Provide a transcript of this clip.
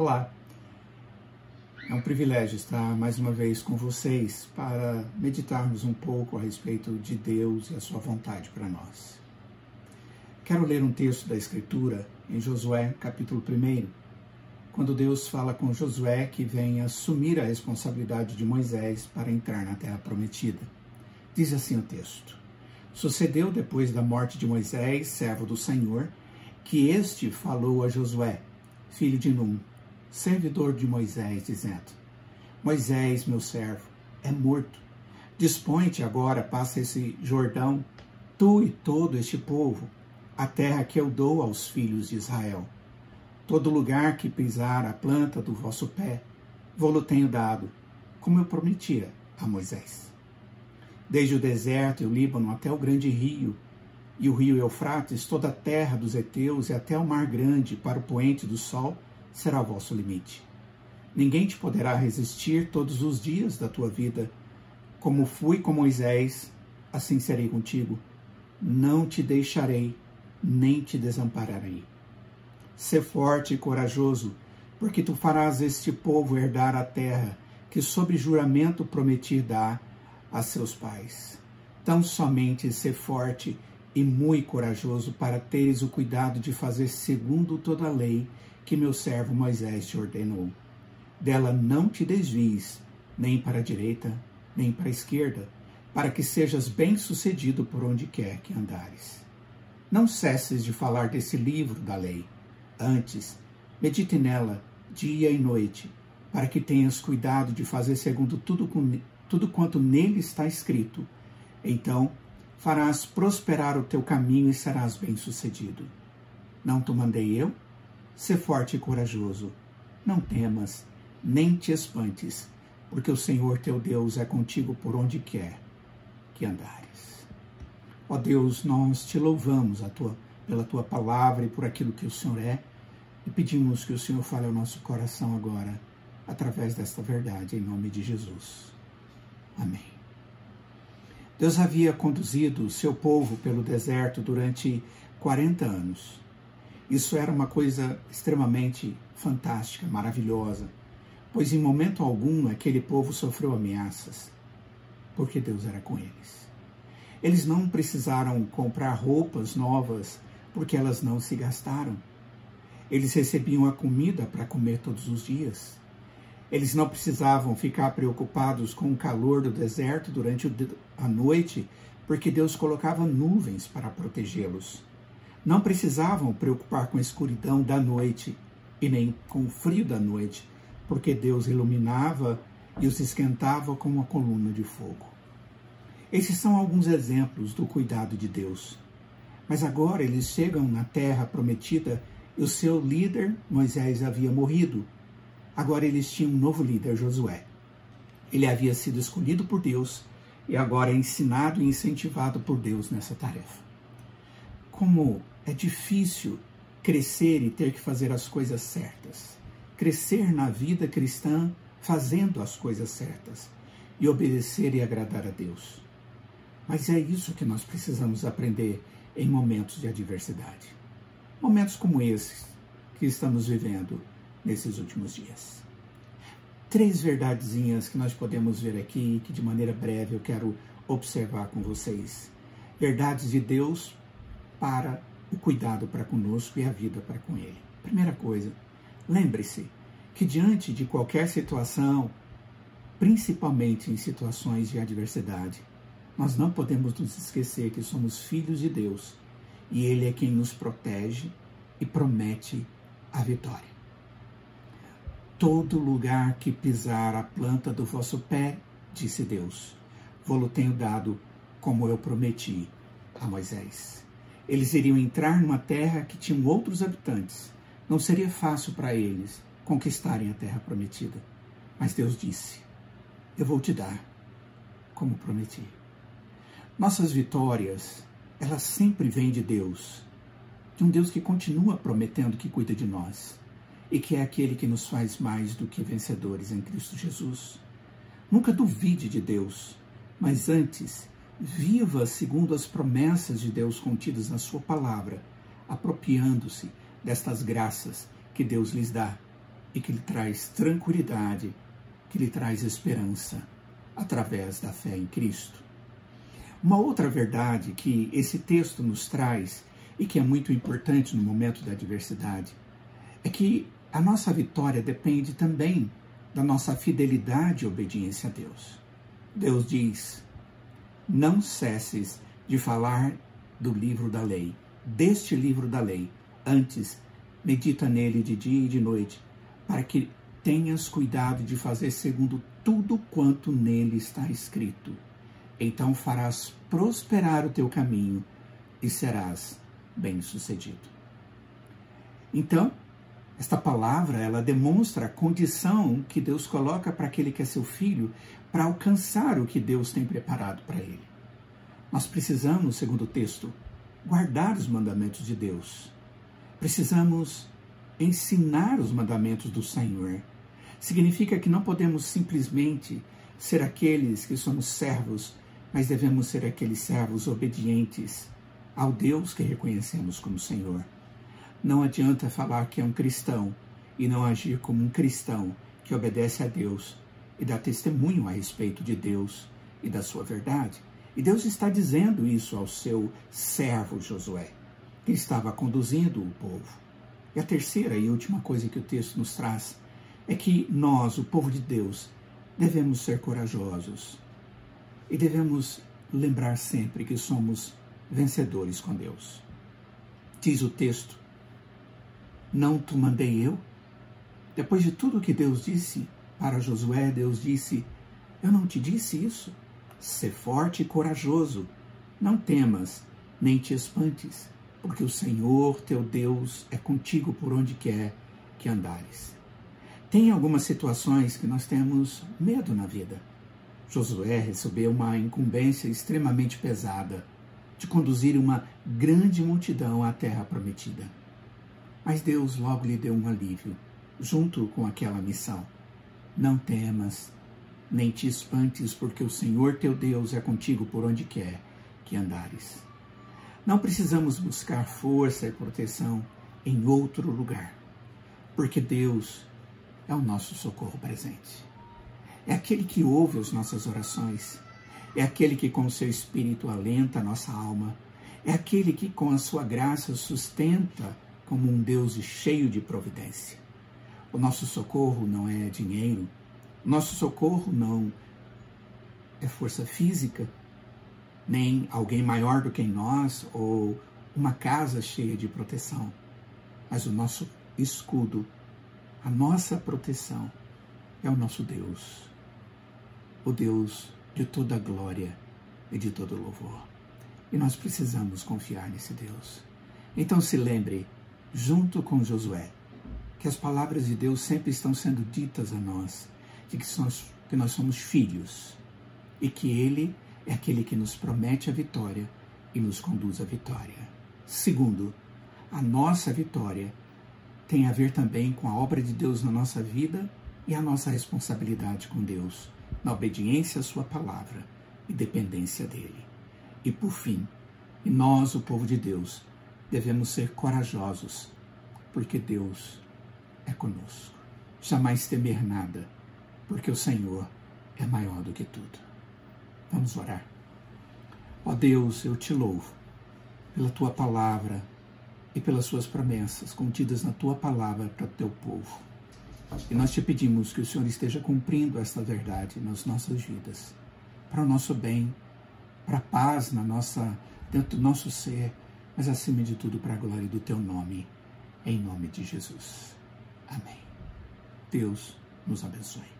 Olá, é um privilégio estar mais uma vez com vocês para meditarmos um pouco a respeito de Deus e a sua vontade para nós. Quero ler um texto da Escritura em Josué, capítulo 1, quando Deus fala com Josué que vem assumir a responsabilidade de Moisés para entrar na terra prometida. Diz assim o texto: Sucedeu depois da morte de Moisés, servo do Senhor, que este falou a Josué, filho de Num, servidor de Moisés, dizendo: Moisés, meu servo, é morto. Dispõe-te agora, passa esse Jordão, tu e todo este povo, a terra que eu dou aos filhos de Israel. Todo lugar que pisar a planta do vosso pé, vou-lo tenho dado, como eu prometia a Moisés. Desde o deserto e o Líbano até o grande rio, e o rio Eufrates, toda a terra dos heteus e até o mar grande para o poente do sol, será vosso limite. Ninguém te poderá resistir todos os dias da tua vida. Como fui com Moisés, assim serei contigo. Não te deixarei, nem te desampararei. Sê forte e corajoso, porque tu farás este povo herdar a terra que sob juramento prometi dar a seus pais. Tão somente sê forte e muito corajoso para teres o cuidado de fazer segundo toda a lei que meu servo Moisés te ordenou. Dela não te desvies, nem para a direita, nem para a esquerda, para que sejas bem-sucedido por onde quer que andares. Não cesses de falar desse livro da lei. Antes, medite nela dia e noite, para que tenhas cuidado de fazer segundo tudo, tudo quanto nele está escrito. Então, farás prosperar o teu caminho e serás bem-sucedido. Não te mandei eu? Sê forte e corajoso. Não temas, nem te espantes, porque o Senhor teu Deus é contigo por onde quer que andares. Ó Deus, nós te louvamos tua, pela tua palavra e por aquilo que o Senhor é, e pedimos que o Senhor fale ao nosso coração agora, através desta verdade, em nome de Jesus. Amém. Deus havia conduzido seu povo pelo deserto durante 40 anos. Isso era uma coisa extremamente fantástica, maravilhosa, pois em momento algum aquele povo sofreu ameaças, porque Deus era com eles. Eles não precisaram comprar roupas novas, porque elas não se gastaram. Eles recebiam a comida para comer todos os dias. Eles não precisavam ficar preocupados com o calor do deserto durante a noite, porque Deus colocava nuvens para protegê-los. Não precisavam preocupar com a escuridão da noite e nem com o frio da noite, porque Deus iluminava e os esquentava com uma coluna de fogo. Esses são alguns exemplos do cuidado de Deus. Mas agora eles chegam na terra prometida e o seu líder, Moisés, havia morrido. Agora eles tinham um novo líder, Josué. Ele havia sido escolhido por Deus e agora é ensinado e incentivado por Deus nessa tarefa. Como é difícil crescer e ter que fazer as coisas certas. Crescer na vida cristã fazendo as coisas certas e obedecer e agradar a Deus. Mas é isso que nós precisamos aprender em momentos de adversidade. Momentos como esses que estamos vivendo nesses últimos dias. Três verdadezinhas que nós podemos ver aqui, que de maneira breve eu quero observar com vocês. Verdades de Deus para o cuidado para conosco e a vida para com Ele. Primeira coisa, lembre-se que diante de qualquer situação, principalmente em situações de adversidade, nós não podemos nos esquecer que somos filhos de Deus e Ele é quem nos protege e promete a vitória. Todo lugar que pisar a planta do vosso pé, disse Deus, vou-lo tenho dado como eu prometi a Moisés. Eles iriam entrar numa terra que tinha outros habitantes. Não seria fácil para eles conquistarem a terra prometida. Mas Deus disse: Eu vou te dar, como prometi. Nossas vitórias, elas sempre vêm de Deus, de um Deus que continua prometendo que cuida de nós e que é aquele que nos faz mais do que vencedores em Cristo Jesus. Nunca duvide de Deus, mas antes Viva segundo as promessas de Deus contidas na Sua palavra, apropriando-se destas graças que Deus lhes dá e que lhe traz tranquilidade, que lhe traz esperança através da fé em Cristo. Uma outra verdade que esse texto nos traz e que é muito importante no momento da adversidade é que a nossa vitória depende também da nossa fidelidade e obediência a Deus. Deus diz: Não cesses de falar do livro da lei, deste livro da lei. Antes, medita nele de dia e de noite, para que tenhas cuidado de fazer segundo tudo quanto nele está escrito. Então farás prosperar o teu caminho e serás bem-sucedido. Então, esta palavra, ela demonstra a condição que Deus coloca para aquele que é seu filho para alcançar o que Deus tem preparado para ele. Nós precisamos, segundo o texto, guardar os mandamentos de Deus. Precisamos ensinar os mandamentos do Senhor. Significa que não podemos simplesmente ser aqueles que somos servos, mas devemos ser aqueles servos obedientes ao Deus que reconhecemos como Senhor. Não adianta falar que é um cristão e não agir como um cristão que obedece a Deus e dá testemunho a respeito de Deus e da sua verdade. E Deus está dizendo isso ao seu servo Josué, que estava conduzindo o povo. E a terceira e última coisa que o texto nos traz é que nós, o povo de Deus, devemos ser corajosos e devemos lembrar sempre que somos vencedores com Deus. Diz o texto: Não tu mandei eu? Depois de tudo que Deus disse para Josué, Deus disse: Eu não te disse isso? Sê forte e corajoso, não temas, nem te espantes, porque o Senhor teu Deus é contigo por onde quer que andares. Tem algumas situações que nós temos medo na vida. Josué recebeu uma incumbência extremamente pesada de conduzir uma grande multidão à terra prometida. Mas Deus logo lhe deu um alívio, junto com aquela missão. Não temas, nem te espantes, porque o Senhor teu Deus é contigo por onde quer que andares. Não precisamos buscar força e proteção em outro lugar, porque Deus é o nosso socorro presente. É aquele que ouve as nossas orações, é aquele que com seu espírito alenta a nossa alma, é aquele que com a sua graça sustenta como um Deus cheio de providência. O nosso socorro não é dinheiro, nosso socorro não é força física, nem alguém maior do que nós ou uma casa cheia de proteção. Mas o nosso escudo, a nossa proteção é o nosso Deus, o Deus de toda glória e de todo louvor. E nós precisamos confiar nesse Deus. Então se lembre, junto com Josué, que as palavras de Deus sempre estão sendo ditas a nós de que, somos, que nós somos filhos e que Ele é aquele que nos promete a vitória e nos conduz à vitória. Segundo, a nossa vitória tem a ver também com a obra de Deus na nossa vida e a nossa responsabilidade com Deus, na obediência à Sua palavra e dependência dele. E por fim, nós, o povo de Deus, devemos ser corajosos, porque Deus é conosco. Jamais temer nada porque o Senhor é maior do que tudo. Vamos orar. Ó Deus, eu te louvo pela tua palavra e pelas suas promessas contidas na tua palavra para o teu povo. E nós te pedimos que o Senhor esteja cumprindo esta verdade nas nossas vidas, para o nosso bem, para a paz na nossa, dentro do nosso ser, mas acima de tudo para a glória do teu nome, em nome de Jesus. Amém. Deus nos abençoe.